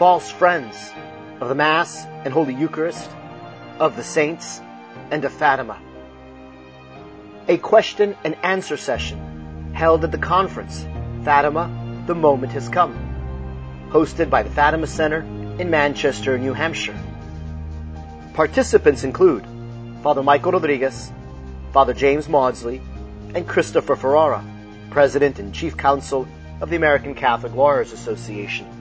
false friends of the Mass and Holy Eucharist, of the saints, and of Fatima. A question and answer session held at the conference, Fatima, the Moment Has Come, hosted by the Fatima Center in Manchester, New Hampshire. Participants include Father Michael Rodriguez, Father James Mawdsley, and Christopher Ferrara, President and Chief Counsel of the American Catholic Lawyers Association.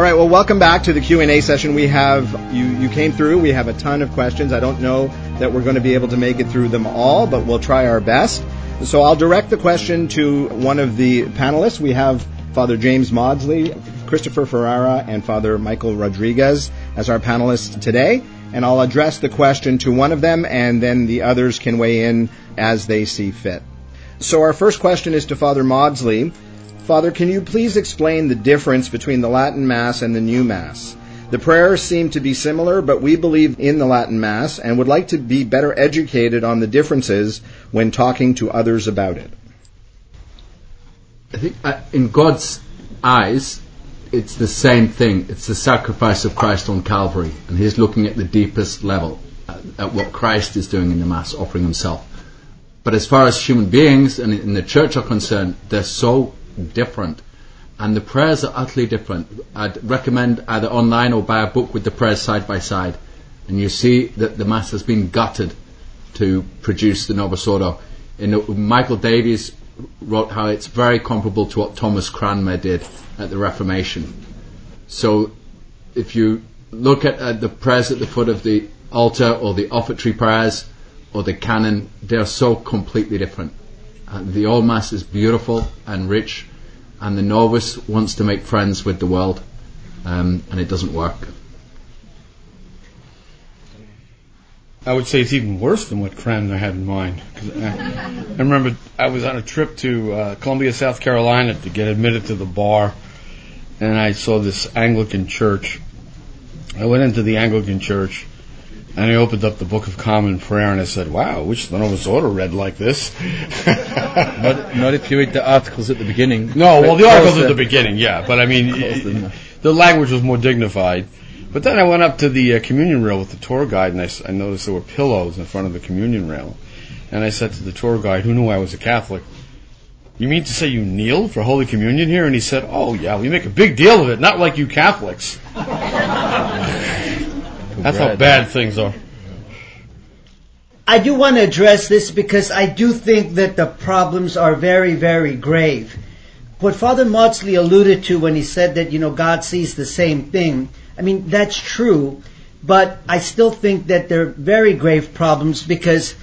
All right, well, welcome back to the Q&A session. We have, you, you came through, we have a ton of questions. I don't know that we're going to be able to make it through them all, but we'll try our best. So I'll direct the question to one of the panelists. We have Father James Mawdsley, Christopher Ferrara, and Father Michael Rodriguez as our panelists today. And I'll address the question to one of them, and then the others can weigh in as they see fit. So our first question is to Father Mawdsley. Father, can you please explain the difference between the Latin Mass and the New Mass? The prayers seem to be similar, but we believe in the Latin Mass and would like to be better educated on the differences when talking to others about it. I think uh, in God's eyes, it's the same thing. It's the sacrifice of Christ on Calvary, and He's looking at the deepest level, at, at what Christ is doing in the Mass, offering Himself. But as far as human beings and in the Church are concerned, they're so different. And the prayers are utterly different. I'd recommend either online or buy a book with the prayers side by side. And you see that the Mass has been gutted to produce the Novus Ordo. In, Michael Davies wrote how it's very comparable to what Thomas Cranmer did at the Reformation. So if you look at, at the prayers at the foot of the altar or the offertory prayers or the canon, they're so completely different. Uh, the Old Mass is beautiful and rich, and the Novus wants to make friends with the world, um, and it doesn't work. I would say it's even worse than what Cranmer had in mind. I, I, remember I was on a trip to uh, Columbia, South Carolina to get admitted to the bar, and I saw this Anglican church. I went into the Anglican church, and I opened up the Book of Common Prayer, and I said, "Wow, which Novus Ordo read like this." not, not if you read the articles at the beginning. No, well, the articles at the beginning, yeah, but I mean, the language was more dignified. But then I went up to the uh, communion rail with the tour guide, and I, I noticed there were pillows in front of the communion rail. And I said to the tour guide, who knew I was a Catholic, "You mean to say you kneel for Holy Communion here?" And he said, "Oh yeah, we make a big deal of it, not like you Catholics." That's how bad things are. I do want to address this because I do think that the problems are very, very grave. What Father Mawdsley alluded to when he said that, you know, God sees the same thing, I mean, that's true, but I still think that they're very grave problems because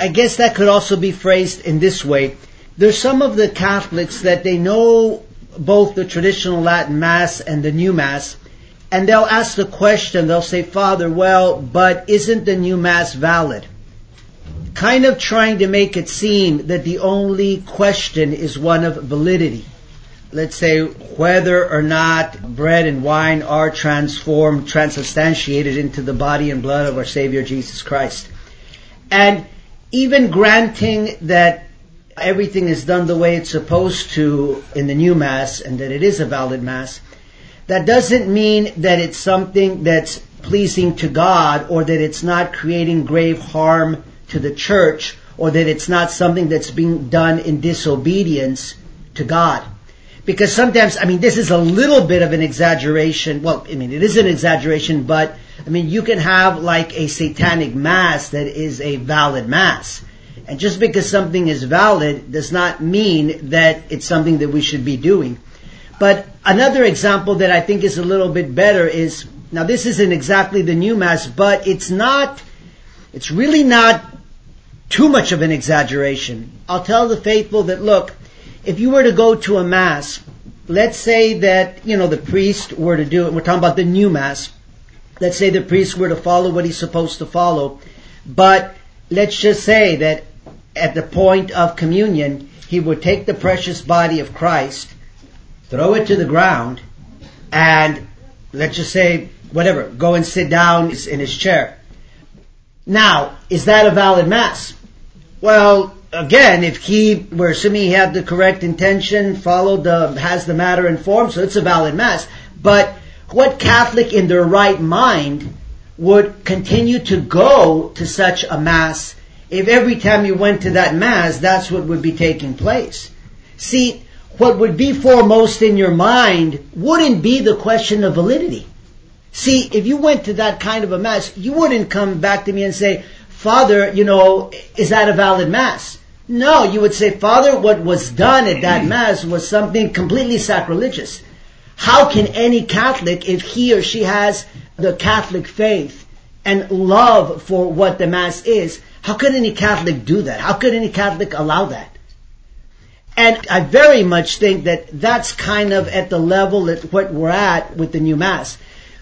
I guess that could also be phrased in this way. There's some of the Catholics that they know both the traditional Latin Mass and the New Mass, and they'll ask the question, they'll say, Father, well, but isn't the new Mass valid? Kind of trying to make it seem that the only question is one of validity. Let's say whether or not bread and wine are transformed, transubstantiated into the body and blood of our Savior Jesus Christ. And even granting that everything is done the way it's supposed to in the new Mass and that it is a valid Mass, that doesn't mean that it's something that's pleasing to God or that it's not creating grave harm to the church or that it's not something that's being done in disobedience to God. Because sometimes, I mean, this is a little bit of an exaggeration. Well, I mean, it is an exaggeration, but I mean, you can have like a satanic mass that is a valid mass. And just because something is valid does not mean that it's something that we should be doing. But another example that I think is a little bit better is, now this isn't exactly the new mass, but it's not, it's really not too much of an exaggeration. I'll tell the faithful that look, if you were to go to a mass, let's say that, you know, the priest were to do it, we're talking about the new mass, let's say the priest were to follow what he's supposed to follow, but let's just say that at the point of communion, he would take the precious body of Christ throw it to the ground, and let's just say, whatever, go and sit down in his chair. Now, is that a valid mass? Well, again, if he, we're assuming he had the correct intention, followed the, has the matter informed, so it's a valid mass. But what Catholic in their right mind would continue to go to such a mass if every time you went to that mass, that's what would be taking place? See, what would be foremost in your mind wouldn't be the question of validity. See, if you went to that kind of a mass, you wouldn't come back to me and say, Father, you know, is that a valid mass? No, you would say, Father, what was done at that mass was something completely sacrilegious. How can any Catholic, if he or she has the Catholic faith and love for what the Mass is, how could any Catholic do that? How could any Catholic allow that? And I very much think that that's kind of at the level at what we're at with the new Mass.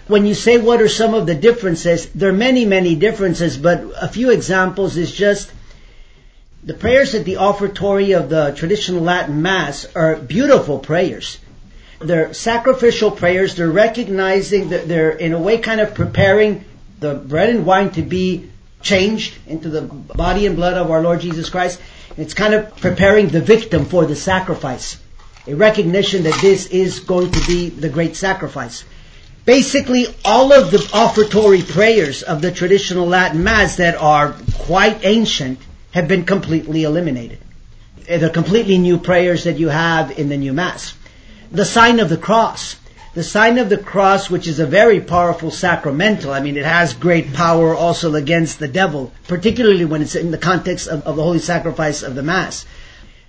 When you say what are some of the differences, there are many, many differences, but a few examples is just the prayers at the offertory of the traditional Latin Mass are beautiful prayers. They're sacrificial prayers. They're recognizing that they're in a way kind of preparing the bread and wine to be changed into the body and blood of our Lord Jesus Christ. It's kind of preparing the victim for the sacrifice. A recognition that this is going to be the great sacrifice. Basically, all of the offertory prayers of the traditional Latin Mass that are quite ancient have been completely eliminated. They're completely new prayers that you have in the new Mass the sign of the cross. The sign of the cross, which is a very powerful sacramental. I mean, it has great power also against the devil, particularly when it's in the context of, of the holy sacrifice of the Mass.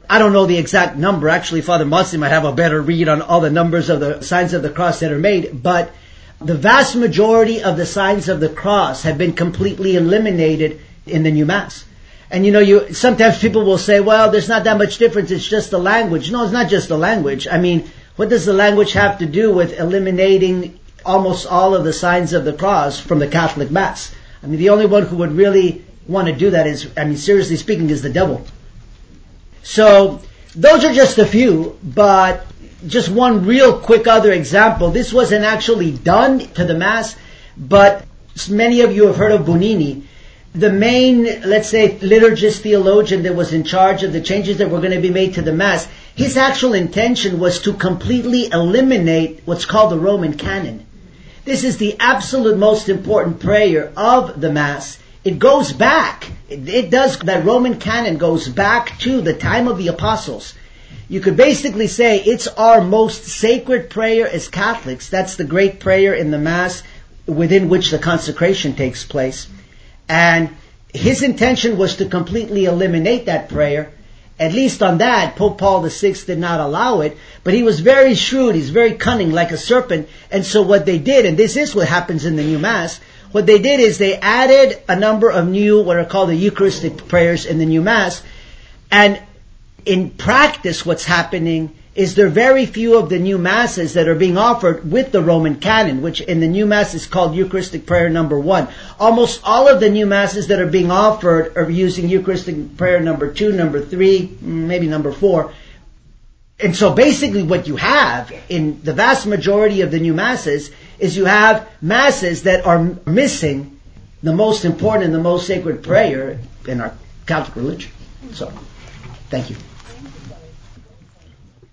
I don't know the exact number. Actually, Father Mawdsley might have a better read on all the numbers of the signs of the cross that are made, but the vast majority of the signs of the cross have been completely eliminated in the new Mass. And you know, you sometimes people will say, "Well, there's not that much difference. It's just the language." No, it's not just the language. I mean, what does the language have to do with eliminating almost all of the signs of the cross from the Catholic Mass? I mean, the only one who would really want to do that is, I mean, seriously speaking, is the devil. So, those are just a few, but just one real quick other example. This wasn't actually done to the Mass, but many of you have heard of Bugnini the main, let's say, liturgist theologian that was in charge of the changes that were going to be made to the Mass, his actual intention was to completely eliminate what's called the Roman canon. This is the absolute most important prayer of the Mass. It goes back. It, it does, that Roman canon goes back to the time of the apostles. You could basically say it's our most sacred prayer as Catholics. That's the great prayer in the Mass within which the consecration takes place. And his intention was to completely eliminate that prayer. At least on that, Pope Paul VI did not allow it, but he was very shrewd, he's very cunning, like a serpent. And so what they did, and this is what happens in the new Mass, what they did is they added a number of new, what are called the Eucharistic prayers in the new Mass. And in practice, what's happening is there very few of the new masses that are being offered with the Roman canon, which in the new mass is called Eucharistic prayer number one. Almost all of the new masses that are being offered are using Eucharistic prayer number two, number three, maybe number four. And so basically what you have in the vast majority of the new masses is you have masses that are missing the most important and the most sacred prayer in our Catholic religion. So, thank you.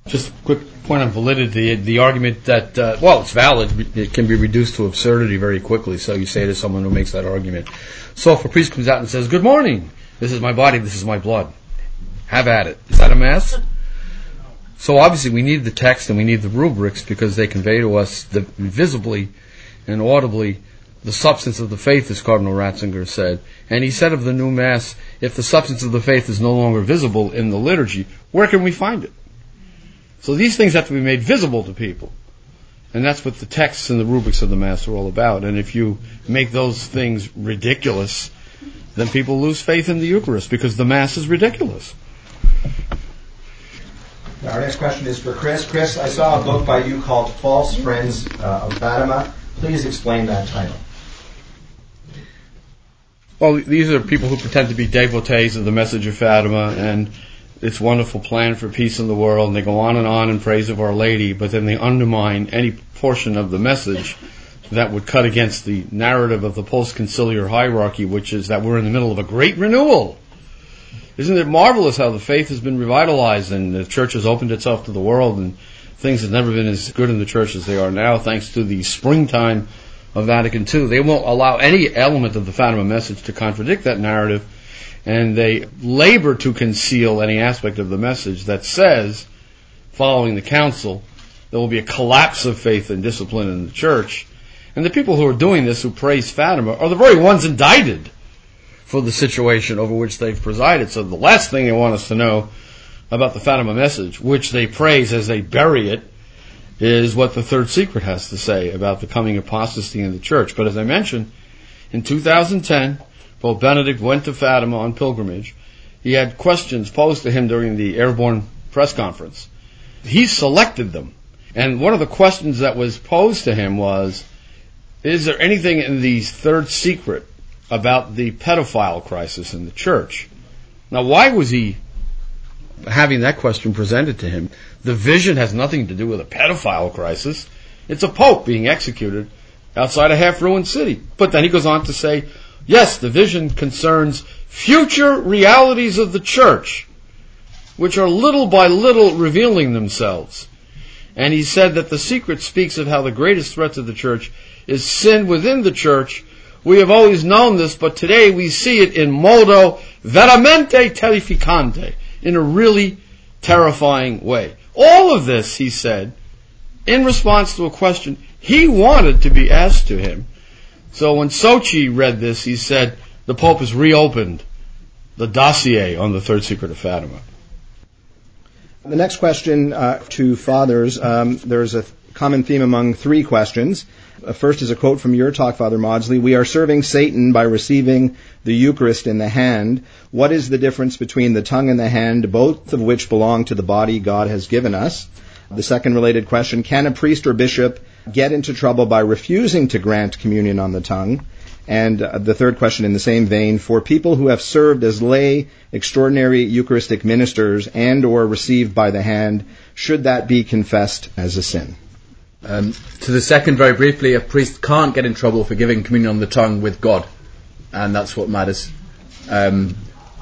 Just a quick point on validity. The argument that, uh, well, it's valid. It can be reduced to absurdity very quickly. So you say to someone who makes that argument. So if a priest comes out and says, good morning, this is my body, this is my blood. Have at it. Is that a mass? So obviously we need the text and we need the rubrics because they convey to us the, visibly and audibly the substance of the faith, as Cardinal Ratzinger said. And he said of the new Mass, if the substance of the faith is no longer visible in the liturgy, where can we find it? So these things have to be made visible to people. And that's what the texts and the rubrics of the Mass are all about. And if you make those things ridiculous, then people lose faith in the Eucharist because the Mass is ridiculous. Our next question is for Chris. Chris, I saw a book by you called False Friends uh, of Fatima. Please explain that title. Well, these are people who pretend to be devotees of the message of Fatima and this wonderful plan for peace in the world, and they go on and on in praise of Our Lady, but then they undermine any portion of the message that would cut against the narrative of the post-conciliar hierarchy, which is that we're in the middle of a great renewal. Isn't it marvelous how the faith has been revitalized and the church has opened itself to the world and things have never been as good in the church as they are now thanks to the springtime of Vatican II. They won't allow any element of the Fatima message to contradict that narrative and they labor to conceal any aspect of the message that says, following the council, there will be a collapse of faith and discipline in the church. And the people who are doing this, who praise Fatima, are the very ones indicted for the situation over which they've presided. So the last thing they want us to know about the Fatima message, which they praise as they bury it, is what the third secret has to say about the coming apostasy in the church. But as I mentioned, in 2010, Pope Benedict went to Fatima on pilgrimage. He had questions posed to him during the airborne press conference. He selected them. And one of the questions that was posed to him was, is there anything in the third secret about the pedophile crisis in the church? Now, why was he having that question presented to him? The vision has nothing to do with a pedophile crisis. It's a pope being executed outside a half-ruined city. But then he goes on to say, yes, the vision concerns future realities of the church, which are little by little revealing themselves. And he said that the secret speaks of how the greatest threat to the church is sin within the church. We have always known this, but today we see it in modo veramente terrificante, in a really terrifying way. All of this, he said, in response to a question he wanted to be asked to him. So when Socci read this, he said, the Pope has reopened the dossier on the third secret of Fatima. The next question uh, to fathers, um, there's a common theme among three questions. Uh, first is a quote from your talk, Father Mawdsley. We are serving Satan by receiving the Eucharist in the hand. What is the difference between the tongue and the hand, both of which belong to the body God has given us? The second related question, can a priest or bishop get into trouble by refusing to grant communion on the tongue? And uh, the third question in the same vein, for people who have served as lay extraordinary Eucharistic ministers and or received by the hand, should that be confessed as a sin? Um, to the second, very briefly, a priest can't get in trouble for giving communion on the tongue with God, and that's what matters. Um,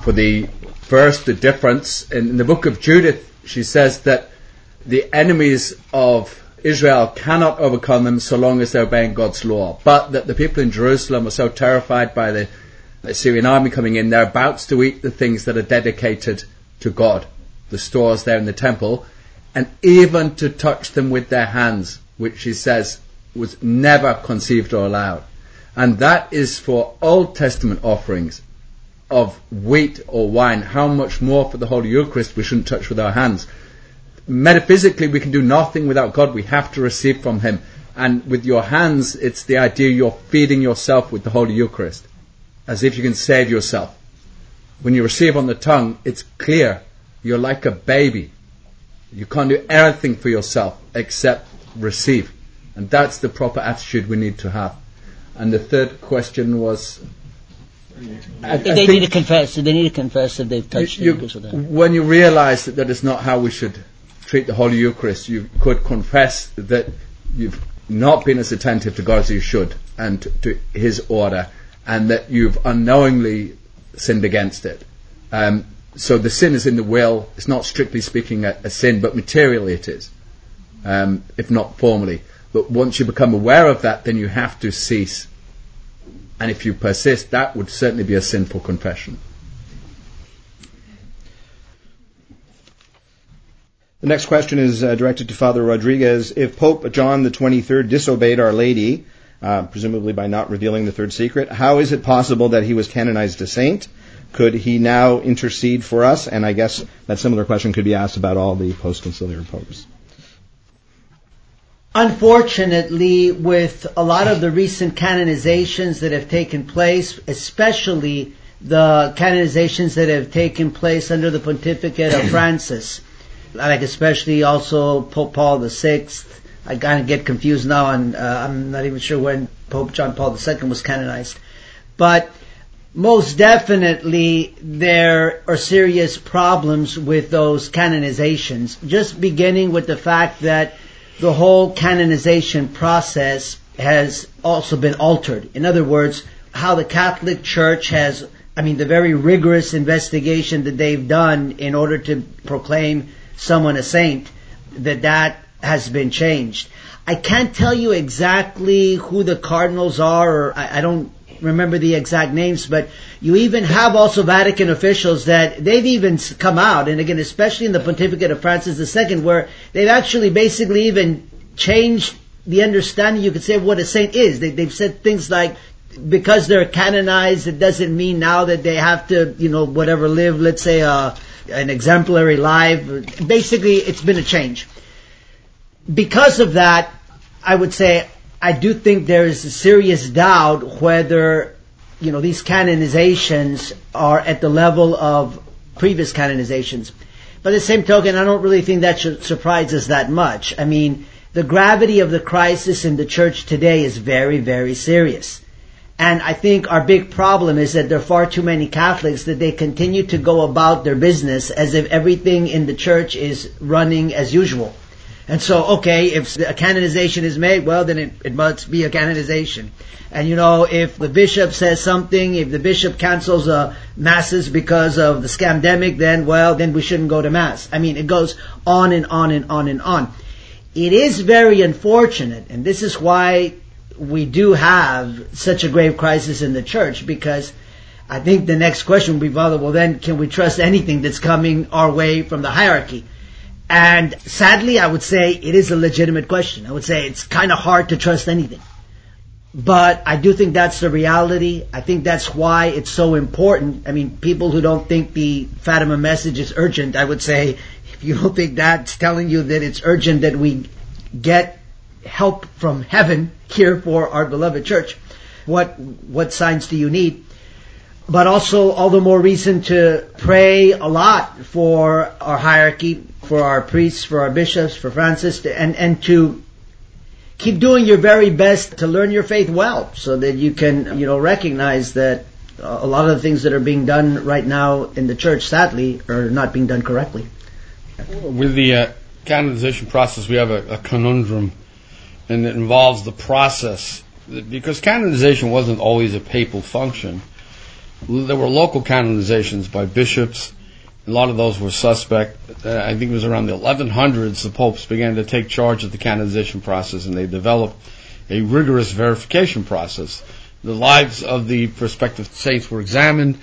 for the first, the difference in, in the book of Judith, she says that the enemies of Israel cannot overcome them so long as they're obeying God's law. But that the people in Jerusalem are so terrified by the Assyrian army coming in, they're about to eat the things that are dedicated to God, the stores there in the temple, and even to touch them with their hands, which he says was never conceived or allowed. And that is for Old Testament offerings of wheat or wine. How much more for the Holy Eucharist we shouldn't touch with our hands metaphysically we can do nothing without God. We have to receive from Him. And with your hands, it's the idea you're feeding yourself with the Holy Eucharist, as if you can save yourself. When you receive on the tongue, it's clear you're like a baby. You can't do anything for yourself except receive. And that's the proper attitude we need to have. And the third question was. I, they need to confess. They need to confess if they've touched you, you, When you realize that that is not how we should treat the Holy Eucharist, you could confess that you've not been as attentive to God as you should and to His order, and that you've unknowingly sinned against it. Um, so the sin is in the will. It's not strictly speaking a, a sin, but materially it is, um, if not formally. But once you become aware of that, then you have to cease. And if you persist, that would certainly be a sinful confession. The next question is uh, directed to Father Rodriguez. If Pope John the 23rd disobeyed Our Lady, uh, presumably by not revealing the third secret, how is it possible that he was canonized a saint? Could he now intercede for us? And I guess that similar question could be asked about all the post-conciliar popes. Unfortunately, with a lot of the recent canonizations that have taken place, especially the canonizations that have taken place under the pontificate of Francis, like especially also Pope Paul the Sixth. I kind of get confused now, and uh, I'm not even sure when Pope John Paul II was canonized. But most definitely there are serious problems with those canonizations. Just beginning with the fact that the whole canonization process has also been altered. In other words, how the Catholic Church has I mean, the very rigorous investigation that they've done in order to proclaim someone a saint, that that has been changed. I can't tell you exactly who the cardinals are, or I, I don't remember the exact names, but you even have also Vatican officials that they've even come out, and again, especially in the pontificate of Francis II, where they've actually basically even changed the understanding, you could say, of what a saint is. They, they've said things like, because they're canonized, it doesn't mean now that they have to, you know, whatever, live, let's say, uh, an exemplary life. Basically, it's been a change. Because of that, I would say I do think there is a serious doubt whether, you know, these canonizations are at the level of previous canonizations. By the same token, I don't really think that should surprise us that much. I mean, the gravity of the crisis in the church today is very, very serious. And I think our big problem is that there are far too many Catholics that they continue to go about their business as if everything in the church is running as usual. And so, okay, if a canonization is made, well, then it, it must be a canonization. And you know, if the bishop says something, if the bishop cancels uh, masses because of the scamdemic, then well, then we shouldn't go to mass. I mean, it goes on and on and on and on. It is very unfortunate, and this is why we do have such a grave crisis in the church, because I think the next question will be, well, well then, can we trust anything that's coming our way from the hierarchy? And sadly, I would say it is a legitimate question. I would say it's kind of hard to trust anything. But I do think that's the reality. I think that's why it's so important. I mean, people who don't think the Fatima message is urgent, I would say if you don't think that's telling you that it's urgent that we get help from heaven here for our beloved church, what, what signs do you need? But also all the more reason to pray a lot for our hierarchy, for our priests, for our bishops, for Francis, and, and to keep doing your very best to learn your faith well so that you can, you know, recognize that a lot of the things that are being done right now in the church, sadly, are not being done correctly. With the uh, canonization process, we have a, a, conundrum, and it involves the process. Because canonization wasn't always a papal function, there were local canonizations by bishops. A lot of those were suspect. Uh, I think it was around the 1100s the popes began to take charge of the canonization process, and they developed a rigorous verification process. The lives of the prospective saints were examined.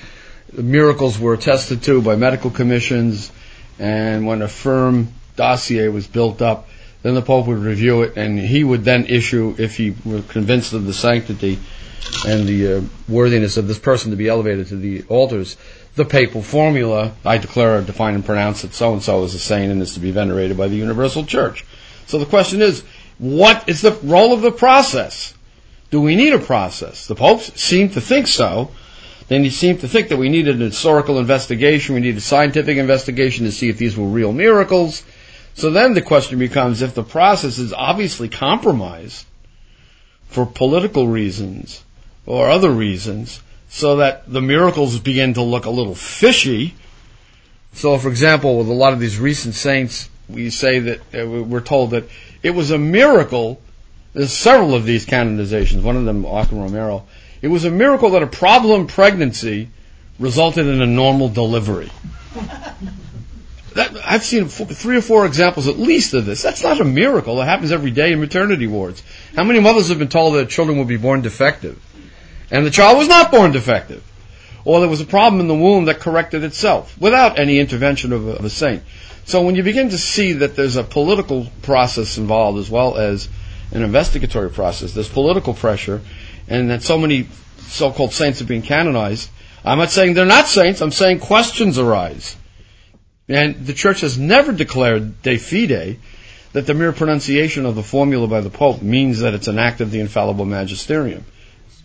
Miracles were attested to by medical commissions and when a firm dossier was built up, then the Pope would review it, and he would then issue, if he were convinced of the sanctity and the uh, worthiness of this person to be elevated to the altars, the papal formula, I declare, define, and pronounce that so and so is a saint and is to be venerated by the Universal Church. So the question is, what is the role of the process? Do we need a process? The popes seem to think so, then he seemed to think that we needed an historical investigation, we needed a scientific investigation to see if these were real miracles. So then the question becomes if the process is obviously compromised for political reasons or other reasons, so that the miracles begin to look a little fishy. So, for example, with a lot of these recent saints, we say that uh, we're told that it was a miracle. There's several of these canonizations. One of them, Joaquin Romero, it was a miracle that a problem pregnancy resulted in a normal delivery. That, I've seen four, three or four examples at least of this. That's not a miracle. That happens every day in maternity wards. How many mothers have been told that children will be born defective? And the child was not born defective. Or there was a problem in the womb that corrected itself without any intervention of a, of a saint. So when you begin to see that there's a political process involved as well as an investigatory process, there's political pressure, and that so many so-called saints are being canonized. I'm not saying they're not saints. I'm saying questions arise. And the church has never declared de fide that the mere pronunciation of the formula by the Pope means that it's an act of the infallible magisterium.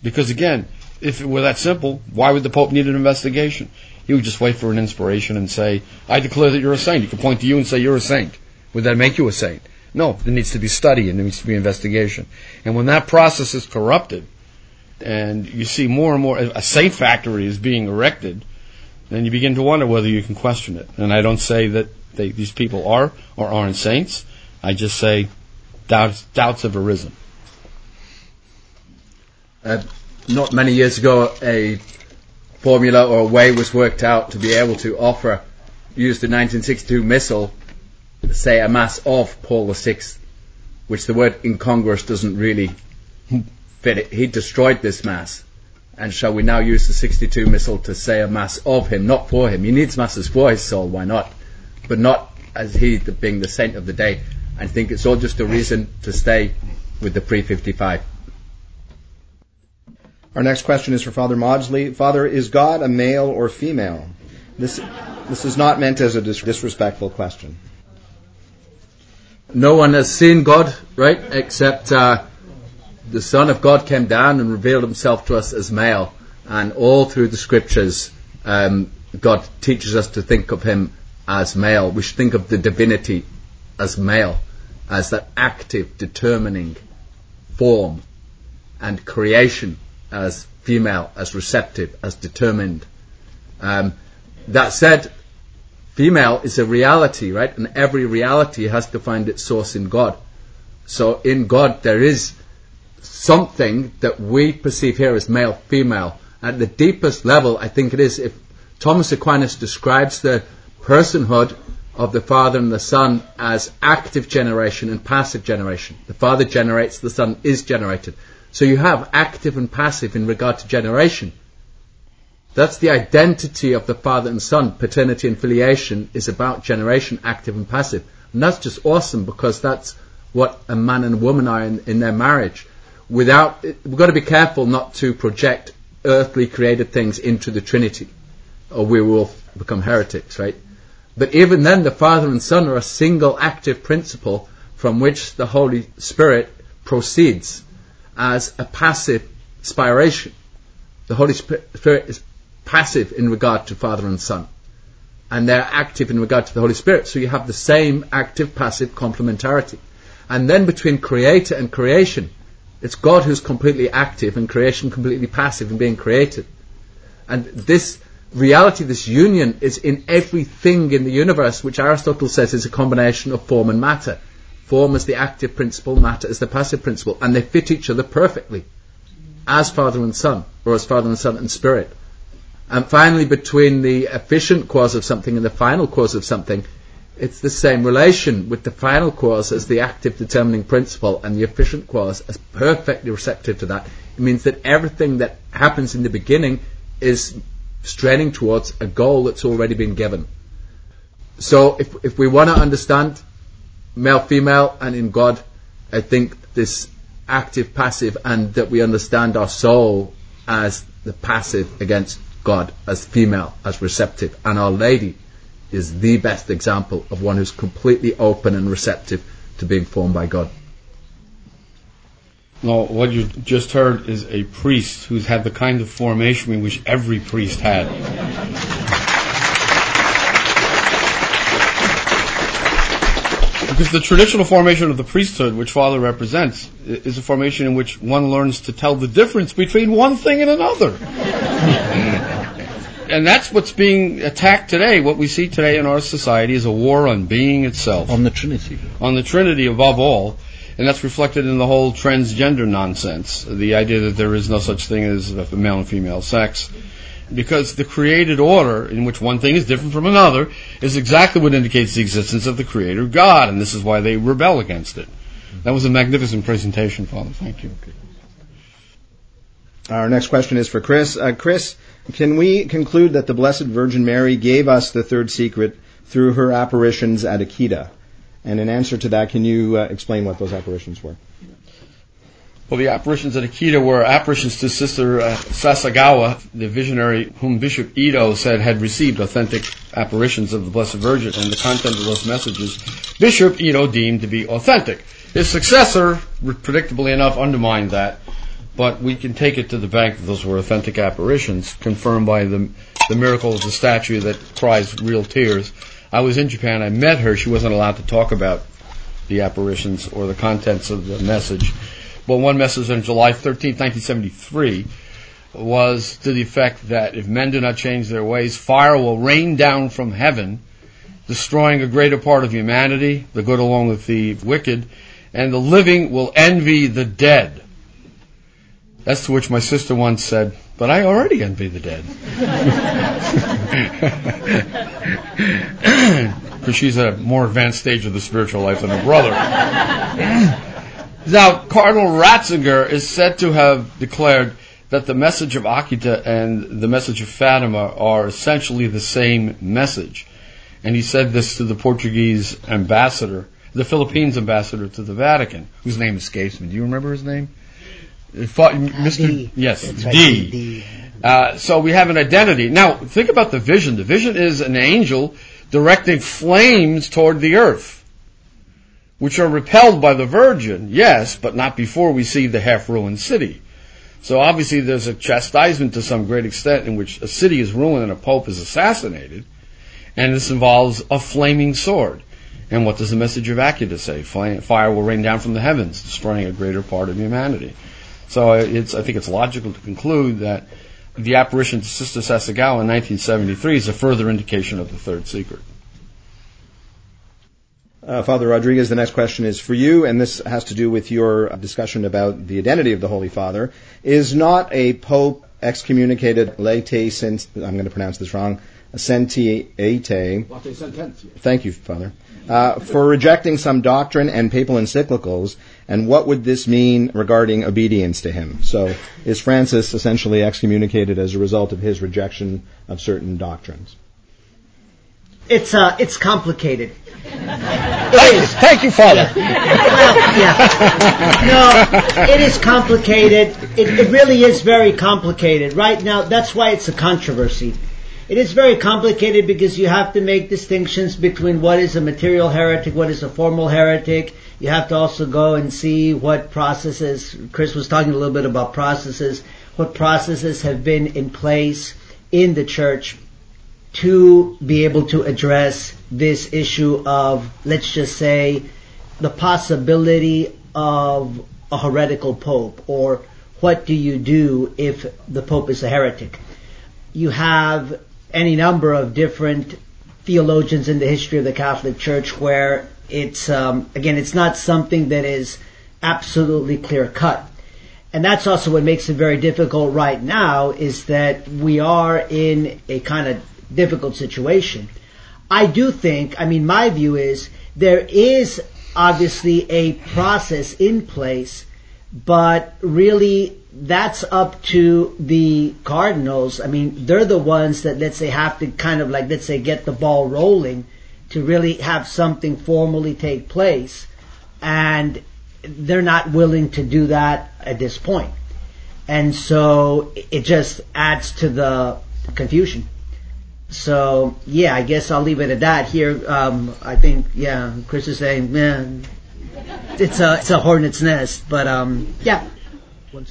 Because again, if it were that simple, why would the Pope need an investigation? He would just wait for an inspiration and say, I declare that you're a saint. He could point to you and say, you're a saint. Would that make you a saint? No, there needs to be study and there needs to be investigation. And when that process is corrupted, and you see more and more a saint factory is being erected, then you begin to wonder whether you can question it. And I don't say that they, these people are or aren't saints. I just say doubts, doubts have arisen. Uh, not many years ago, a formula or a way was worked out to be able to offer, use the 1962 missal, say a mass of Paul VI, which the word incongruous doesn't really fit it. He destroyed this mass. And shall we now use the 62 missal to say a mass of him, not for him? He needs masses for his soul, why not? But not as he being the saint of the day. I think it's all just a reason to stay with the pre 55. Our next question is for Father Mawdsley. Father, is God a male or female? This, this is not meant as a dis- disrespectful question. No one has seen God, right? Except uh, the Son of God came down and revealed himself to us as male. And all through the scriptures, um, God teaches us to think of him as male. We should think of the divinity as male, as that active, determining form, and creation as female, as receptive, as determined. Um, that said, female is a reality, right? And every reality has to find its source in God. So in God there is something that we perceive here as male, female. At the deepest level, I think it is if Thomas Aquinas describes the personhood of the Father and the Son as active generation and passive generation. The Father generates, the Son is generated. So you have active and passive in regard to generation. That's the identity of the Father and Son. Paternity and filiation is about generation, active and passive. And that's just awesome because that's what a man and a woman are in, in their marriage. Without, we've got to be careful not to project earthly created things into the Trinity, or we will become heretics, right? But even then, the Father and Son are a single active principle from which the Holy Spirit proceeds as a passive spiration. The Holy Spirit is passive in regard to Father and Son, and they're active in regard to the Holy Spirit. So you have the same active passive complementarity. And then between creator and creation, it's God who's completely active and creation completely passive in being created. And this reality, this union, is in everything in the universe, which Aristotle says is a combination of form and matter. Form is the active principle, matter is the passive principle, and they fit each other perfectly, as Father and Son, or as Father and Son and Spirit. And finally, between the efficient cause of something and the final cause of something, it's the same relation with the final cause as the active determining principle and the efficient cause as perfectly receptive to that. It means that everything that happens in the beginning is straining towards a goal that's already been given. So if, if we want to understand male, female, and in God, I think this active, passive, and that we understand our soul as the passive against God, as female, as receptive. And Our Lady is the best example of one who's completely open and receptive to being formed by God. No, what you just heard is a priest who's had the kind of formation we wish every priest had. Because the traditional formation of the priesthood, which Father represents, is a formation in which one learns to tell the difference between one thing and another. And that's what's being attacked today. What we see today in our society is a war on being itself. On the Trinity. On the Trinity above all. And that's reflected in the whole transgender nonsense. The idea that there is no such thing as a male and female sex. Because the created order, in which one thing is different from another, is exactly what indicates the existence of the Creator God, and this is why they rebel against it. That was a magnificent presentation, Father. Thank you. Our next question is for Chris. Uh, Chris, can we conclude that the Blessed Virgin Mary gave us the third secret through her apparitions at Akita? And in answer to that, can you uh, explain what those apparitions were? Well, the apparitions at Akita were apparitions to Sister uh, Sasagawa, the visionary whom Bishop Ito said had received authentic apparitions of the Blessed Virgin, and the content of those messages Bishop Ito deemed to be authentic. His successor, predictably enough, undermined that, but we can take it to the bank that those were authentic apparitions, confirmed by the, the miracle of the statue that cries real tears. I was in Japan. I met her. She wasn't allowed to talk about the apparitions or the contents of the message. But one message on July 13, 1973 was to the effect that if men do not change their ways, fire will rain down from heaven, destroying a greater part of humanity, the good along with the wicked, and the living will envy the dead. As to which my sister once said, but I already envy the dead. Because she's at a more advanced stage of the spiritual life than her brother. now, Cardinal Ratzinger is said to have declared that the message of Akita and the message of Fatima are essentially the same message. And he said this to the Portuguese ambassador, the Philippines ambassador to the Vatican, whose name escapes me. Do you remember his name? Mr. D. Yes, right, D. D. Uh, so we have an identity. Now, think about the vision. The vision is an angel directing flames toward the earth, which are repelled by the Virgin, yes, but not before we see the half-ruined city. So obviously there's a chastisement to some great extent in which a city is ruined and a pope is assassinated, and this involves a flaming sword. And what does the message of Akita say? Fire will rain down from the heavens, destroying a greater part of humanity. So it's, I think it's logical to conclude that the apparition to Sister Sasagawa in 1973 is a further indication of the third secret. Uh, Father Rodriguez, the next question is for you, and this has to do with your discussion about the identity of the Holy Father. Is not a pope excommunicated late since, I'm going to pronounce this wrong, sentiate, thank you, Father, uh, for rejecting some doctrine and papal encyclicals, and what would this mean regarding obedience to him? So, is Francis essentially excommunicated as a result of his rejection of certain doctrines? It's uh, it's complicated. It is. Thank you, Father. Well, yeah. No, it is complicated. It, it really is very complicated. Right now, that's why it's a controversy. It is very complicated because you have to make distinctions between what is a material heretic, what is a formal heretic. You have to also go and see what processes, Chris was talking a little bit about processes, what processes have been in place in the church to be able to address this issue of, let's just say, the possibility of a heretical pope, or what do you do if the pope is a heretic? You have any number of different theologians in the history of the Catholic Church where it's, um, again, it's not something that is absolutely clear cut. And that's also what makes it very difficult right now is that we are in a kind of difficult situation. I do think, I mean, my view is there is obviously a process in place, but really that's up to the Cardinals. I mean, they're the ones that, let's say, have to kind of like, let's say, get the ball rolling to really have something formally take place. And they're not willing to do that at this point. And so it just adds to the confusion. So yeah, I guess I'll leave it at that. Here, um, I think yeah, Chris is saying, man, it's a it's a hornet's nest, but um, yeah.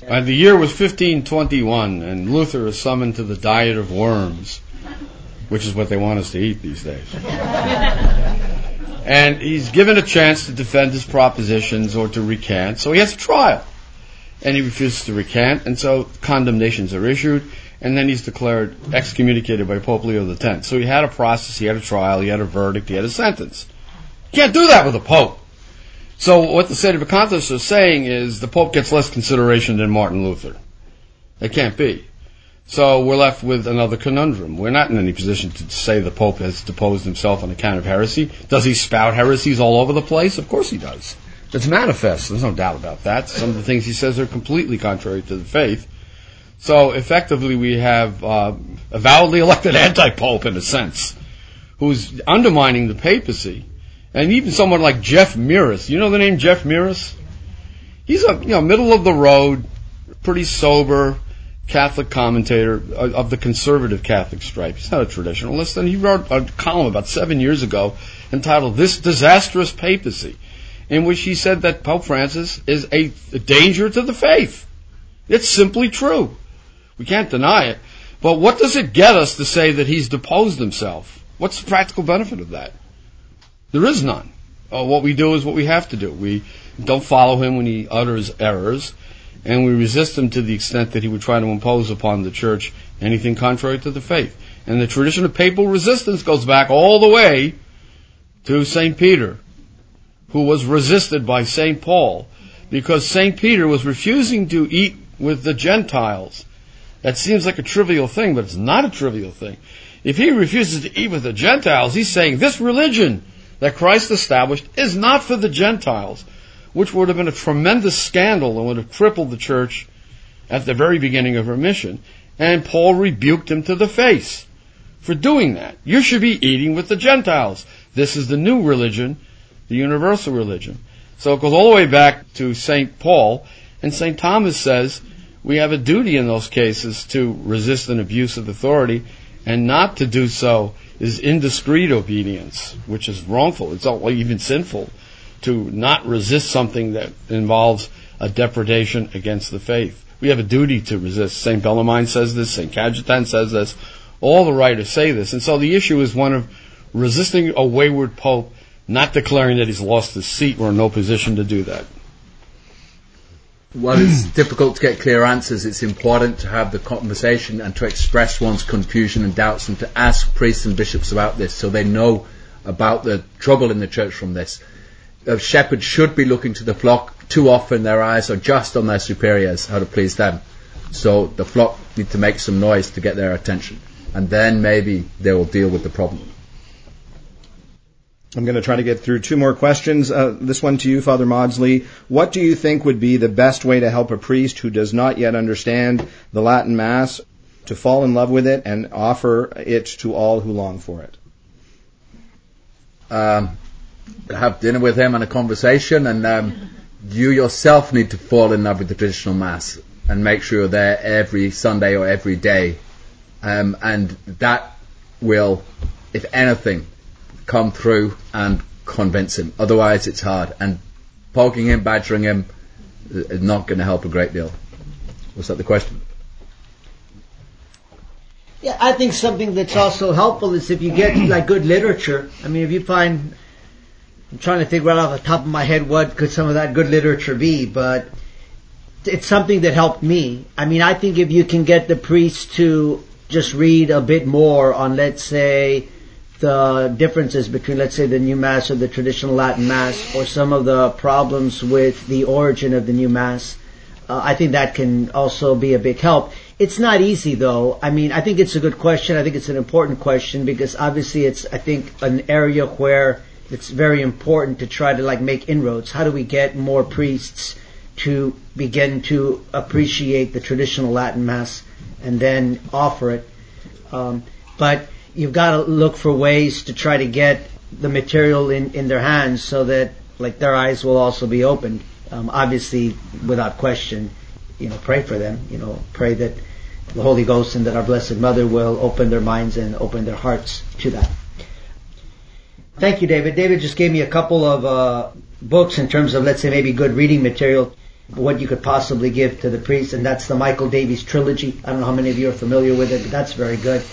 Uh, the year was 1521, and Luther is summoned to the diet of worms, which is what they want us to eat these days. and he's given a chance to defend his propositions or to recant, so he has a trial. And he refuses to recant, and so condemnations are issued, and then he's declared excommunicated by Pope Leo X. So he had a process, he had a trial, he had a verdict, he had a sentence. You can't do that with a pope. So what the state of Sedevacantists are saying is the Pope gets less consideration than Martin Luther. It can't be. So we're left with another conundrum. We're not in any position to say the Pope has deposed himself on account of heresy. Does he spout heresies all over the place? Of course he does. It's manifest. There's no doubt about that. Some of the things he says are completely contrary to the faith. So effectively we have uh, a validly elected anti-pope in a sense, who's undermining the papacy and even someone like Jeff Mirus. You know the name Jeff Mirus? He's a you know middle of the road, pretty sober Catholic commentator uh, of the conservative Catholic stripe. He's not a traditionalist, and he wrote a column about seven years ago entitled "This Disastrous Papacy," in which he said that Pope Francis is a danger to the faith. It's simply true. We can't deny it. But what does it get us to say that he's deposed himself? What's the practical benefit of that? There is none. Uh, what we do is what we have to do. We don't follow him when he utters errors, and we resist him to the extent that he would try to impose upon the church anything contrary to the faith. And the tradition of papal resistance goes back all the way to St. Peter, who was resisted by St. Paul, because St. Peter was refusing to eat with the Gentiles. That seems like a trivial thing, but it's not a trivial thing. If he refuses to eat with the Gentiles, he's saying this religion that Christ established is not for the Gentiles, which would have been a tremendous scandal and would have crippled the church at the very beginning of her mission. And Paul rebuked him to the face for doing that. You should be eating with the Gentiles. This is the new religion, the universal religion. So it goes all the way back to St. Paul, and St. Thomas says we have a duty in those cases to resist an abuse of authority, and not to do so is indiscreet obedience, which is wrongful. It's even sinful to not resist something that involves a depredation against the faith. We have a duty to resist. St. Bellarmine says this, St. Cajetan says this, all the writers say this. And so the issue is one of resisting a wayward pope, not declaring that he's lost his seat. We're in no position to do that. While it's difficult to get clear answers, it's important to have the conversation and to express one's confusion and doubts and to ask priests and bishops about this so they know about the trouble in the church from this. A shepherd should be looking to the flock. Too often their eyes are just on their superiors, how to please them. So the flock need to make some noise to get their attention. And then maybe they will deal with the problem. I'm going to try to get through two more questions. Uh, this one to you, Father Mawdsley. What do you think would be the best way to help a priest who does not yet understand the Latin Mass to fall in love with it and offer it to all who long for it? Um, have dinner with him and a conversation, and um, you yourself need to fall in love with the traditional Mass and make sure you're there every Sunday or every day. Um, and that will, if anything, come through and convince him. Otherwise, it's hard. And poking him, badgering him, is not going to help a great deal. Was that the question? Yeah, I think something that's also helpful is if you get like good literature. I mean, if you find, I'm trying to think right off the top of my head what could some of that good literature be, but it's something that helped me. I mean, I think if you can get the priest to just read a bit more on, let's say, the differences between, let's say, the new Mass or the traditional Latin Mass, or some of the problems with the origin of the new Mass. Uh, I think that can also be a big help. It's not easy though. I mean, I think it's a good question. I think it's an important question because obviously it's, I think, an area where it's very important to try to like make inroads. How do we get more priests to begin to appreciate the traditional Latin Mass and then offer it? Um, but you've got to look for ways to try to get the material in, in their hands so that like their eyes will also be opened. Um, obviously, without question, you know, pray for them. You know, pray that the Holy Ghost and that our Blessed Mother will open their minds and open their hearts to that. Thank you, David. David just gave me a couple of uh, books in terms of, let's say, maybe good reading material, what you could possibly give to the priest, and that's the Michael Davies trilogy. I don't know how many of you are familiar with it, but that's very good.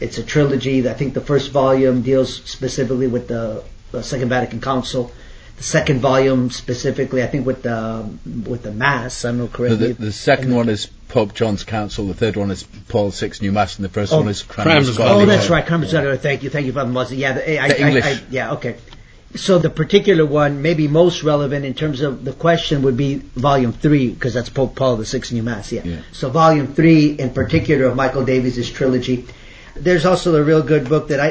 It's a trilogy. I think the first volume deals specifically with the, the Second Vatican Council. The second volume specifically, I think, with the with the Mass. I'm not correct. correctly. The, the, the second one is Pope John's Council. The third one is Paul VI's New Mass, and the first Oh, one is Cranmer's Cranmer's Oh, Gone. that's right. Cranmer's Gone. Thank you. Thank you, Father Muzzy. Yeah, the, I, The I- English. I- yeah, okay. So the particular one, maybe most relevant in terms of the question would be volume three, because that's Pope Paul the VI New Mass, yeah. Yeah. So volume three in particular of Michael Davies' trilogy. There's also a real good book that I,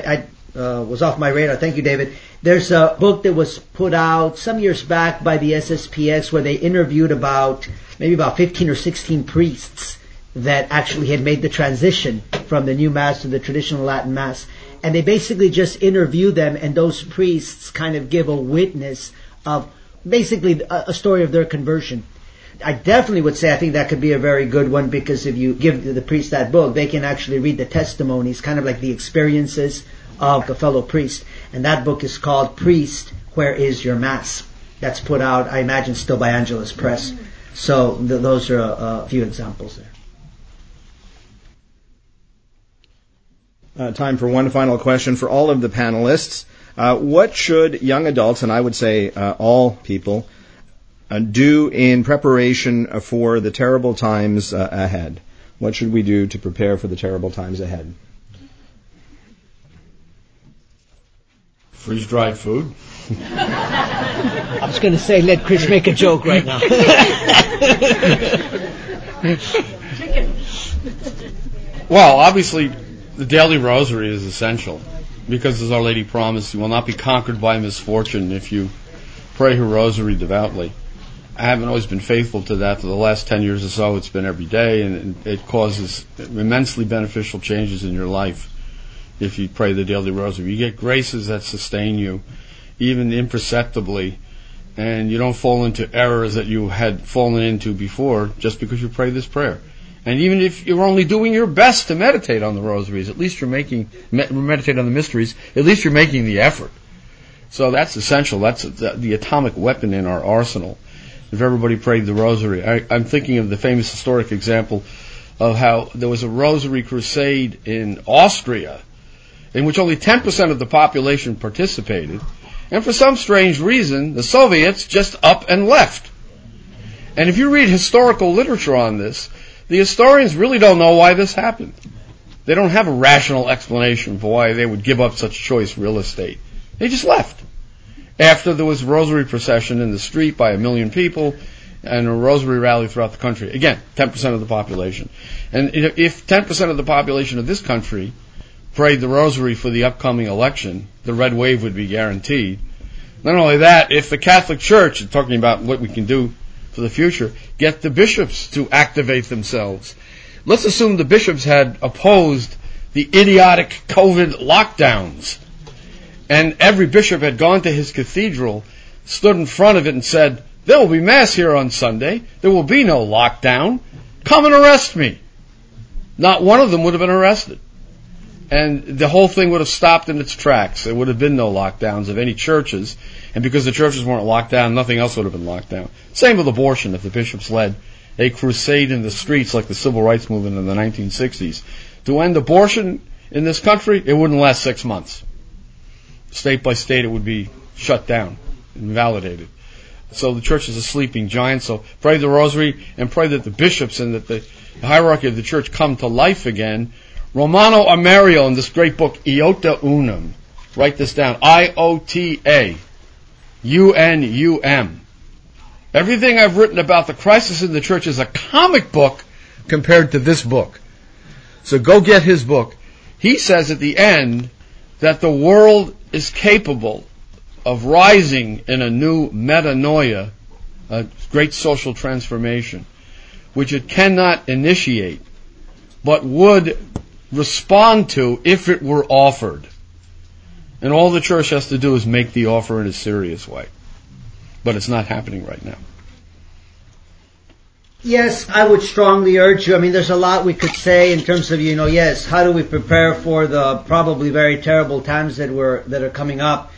I uh, was off my radar. Thank you, David. There's a book that was put out some years back by the SSPX where they interviewed about, maybe about 15 or 16 priests that actually had made the transition from the new mass to the traditional Latin mass. And they basically just interview them and those priests kind of give a witness of basically a, a story of their conversion. I definitely would say I think that could be a very good one because if you give the priest that book, they can actually read the testimonies, kind of like the experiences of a fellow priest. And that book is called Priest, Where is Your Mass? That's put out, I imagine, still by Angelus Press. So th- those are a, a few examples there. Uh, time for one final question for all of the panelists. Uh, what should young adults, and I would say uh, all people, uh, do in preparation for the terrible times uh, ahead? What should we do to prepare for the terrible times ahead? Freeze dried food. I was going to say, let Chris make a joke right now. Chicken. Well, obviously, the daily rosary is essential because, as Our Lady promised, you will not be conquered by misfortune if you pray her rosary devoutly. I haven't always been faithful to that. For the last 10 years or so, it's been every day, and it causes immensely beneficial changes in your life if you pray the daily rosary. You get graces that sustain you, even imperceptibly, and you don't fall into errors that you had fallen into before just because you pray this prayer. And even if you're only doing your best to meditate on the rosaries, at least you're making, meditate on the mysteries, at least you're making the effort. So that's essential. That's the, the atomic weapon in our arsenal. If everybody prayed the rosary, I, I'm thinking of the famous historic example of how there was a rosary crusade in Austria in which only 10% of the population participated. And for some strange reason, the Soviets just up and left. And if you read historical literature on this, the historians really don't know why this happened. They don't have a rational explanation for why they would give up such choice real estate. They just left. After there was a rosary procession in the street by a million people and a rosary rally throughout the country. Again, 10% of the population. And if 10% of the population of this country prayed the rosary for the upcoming election, the red wave would be guaranteed. Not only that, if the Catholic Church, talking about what we can do for the future, get the bishops to activate themselves. Let's assume the bishops had opposed the idiotic COVID lockdowns, and every bishop had gone to his cathedral, stood in front of it, and said, There will be Mass here on Sunday. There will be no lockdown. Come and arrest me. Not one of them would have been arrested. And the whole thing would have stopped in its tracks. There would have been no lockdowns of any churches. And because the churches weren't locked down, nothing else would have been locked down. Same with abortion. If the bishops led a crusade in the streets like the civil rights movement in the 1960s to end abortion in this country, it wouldn't last six months. State by state, it would be shut down, invalidated. So the church is a sleeping giant. So pray the rosary and pray that the bishops and that the hierarchy of the church come to life again Romano Amerio in this great book, Iota Unum. Write this down. I-O-T-A. U-N-U-M. Everything I've written about the crisis in the church is a comic book compared to this book. So go get his book. He says at the end that the world is capable of rising in a new metanoia, a great social transformation, which it cannot initiate, but would respond to if it were offered. And all the church has to do is make the offer in a serious way. But it's not happening right now. Yes, I would strongly urge you. I mean, there's a lot we could say in terms of, you know, yes, how do we prepare for the probably very terrible times that were that are coming up?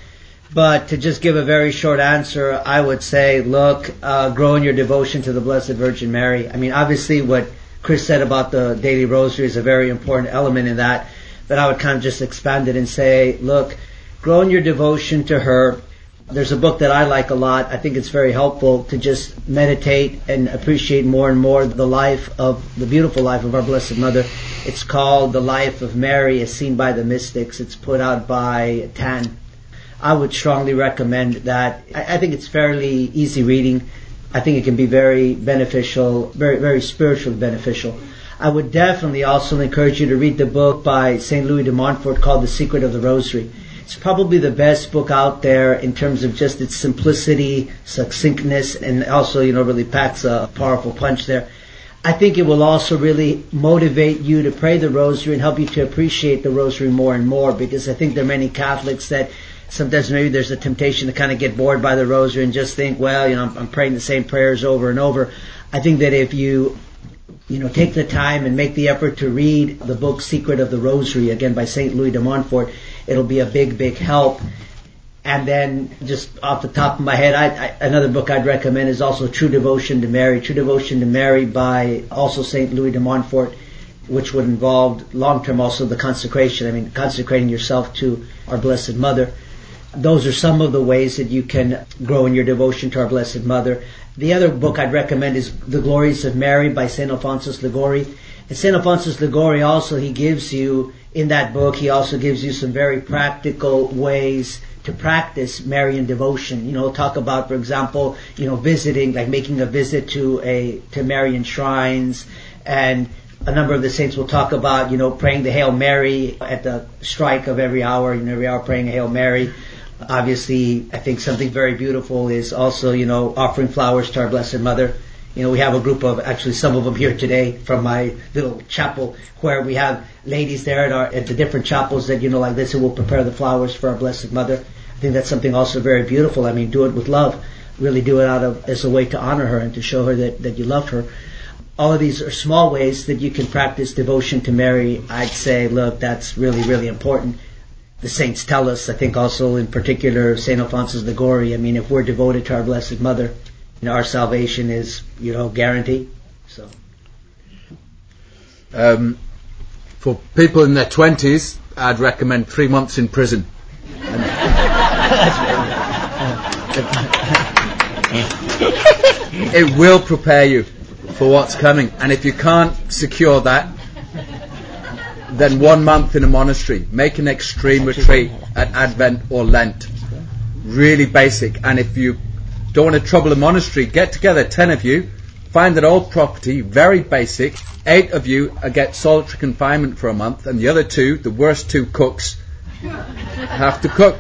But to just give a very short answer, I would say, look, uh, grow in your devotion to the Blessed Virgin Mary. I mean, obviously, what Chris said about the daily rosary is a very important element in that. But I would kind of just expand it and say, look, grow in your devotion to her. There's a book that I like a lot. I think it's very helpful to just meditate and appreciate more and more the life of the beautiful life of our Blessed Mother. It's called The Life of Mary as Seen by the Mystics. It's put out by TAN. I would strongly recommend that. I think it's fairly easy reading. I think it can be very beneficial, very, very spiritually beneficial. I would definitely also encourage you to read the book by St. Louis de Montfort called The Secret of the Rosary. It's probably the best book out there in terms of just its simplicity, succinctness, and also, you know, really packs a powerful punch there. I think it will also really motivate you to pray the rosary and help you to appreciate the rosary more and more because I think there are many Catholics that sometimes maybe there's a temptation to kind of get bored by the rosary and just think, well, you know, I'm, I'm praying the same prayers over and over. I think that if you you know, take the time and make the effort to read the book Secret of the Rosary, again by St. Louis de Montfort. It'll be a big, big help. And then, just off the top of my head, I, I, another book I'd recommend is also True Devotion to Mary. True Devotion to Mary by also St. Louis de Montfort, which would involve long term also the consecration. I mean, consecrating yourself to our Blessed Mother those are some of the ways that you can grow in your devotion to our Blessed Mother. The other book I'd recommend is The Glories of Mary by St. Alphonsus Liguori. And St. Alphonsus Liguori also, he gives you, in that book, he also gives you some very practical ways to practice Marian devotion. You know, talk about, for example, you know, visiting, like making a visit to a to Marian shrines, and a number of the saints will talk about, you know, praying the Hail Mary at the strike of every hour, you know, every hour praying a Hail Mary. Obviously, I think something very beautiful is also, you know, offering flowers to our Blessed Mother. You know, we have a group of, actually some of them here today from my little chapel where we have ladies there at, our, at the different chapels that, you know, like this who will prepare the flowers for our Blessed Mother. I think that's something also very beautiful. I mean, do it with love. Really do it out of, as a way to honor her and to show her that, that you love her. All of these are small ways that you can practice devotion to Mary. I'd say, look, that's really, really important the saints tell us, I think also in particular St. Alphonsus Liguori, I mean, if we're devoted to our Blessed Mother, you know, our salvation is, you know, guaranteed. So. Um, for people in their 20s, I'd recommend three months in prison. it will prepare you for what's coming. And if you can't secure that, then one month in a monastery. Make an extreme retreat at Advent or Lent. Really basic. And if you don't want to trouble a monastery, get together, ten of you, find an old property, very basic. Eight of you get solitary confinement for a month, and the other two, the worst two cooks, have to cook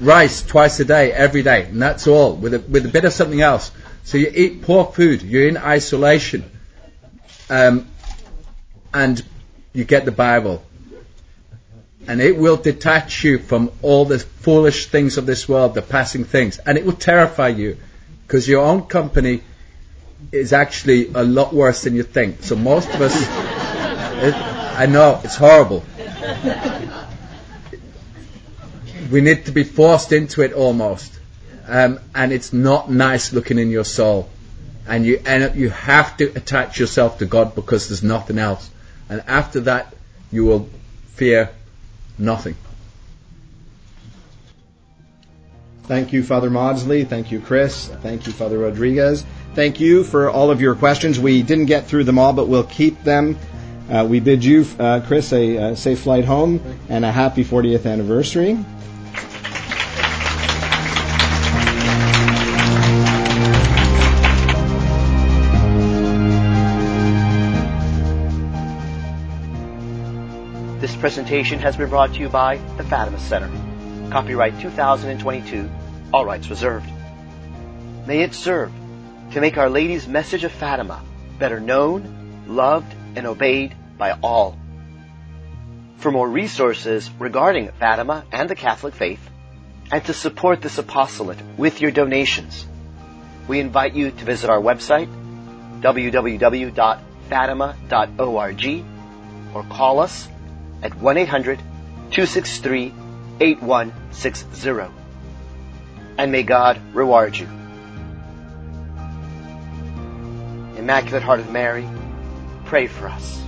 rice twice a day, every day, and that's all, with a, with a bit of something else. So you eat poor food, you're in isolation, um, and you get the Bible. And it will detach you from all the foolish things of this world, the passing things, and it will terrify you, because your own company is actually a lot worse than you think. So most of us, it, I know, it's horrible. We need to be forced into it almost. Um, and it's not nice looking in your soul. And you end up, you have to attach yourself to God because there's nothing else. And after that, you will fear nothing. Thank you, Father Mawdsley. Thank you, Chris. Thank you, Father Rodriguez. Thank you for all of your questions. We didn't get through them all, but we'll keep them. Uh, we bid you, uh, Chris, a uh, safe flight home and a happy 40th anniversary. Presentation has been brought to you by the Fatima Center. Copyright 2022, all rights reserved. May it serve to make Our Lady's message of Fatima better known, loved, and obeyed by all. For more resources regarding Fatima and the Catholic faith, and to support this apostolate with your donations, we invite you to visit our website, www.fatima.org, or call us at 1-800-263-8160. And may God reward you. Immaculate Heart of Mary, pray for us.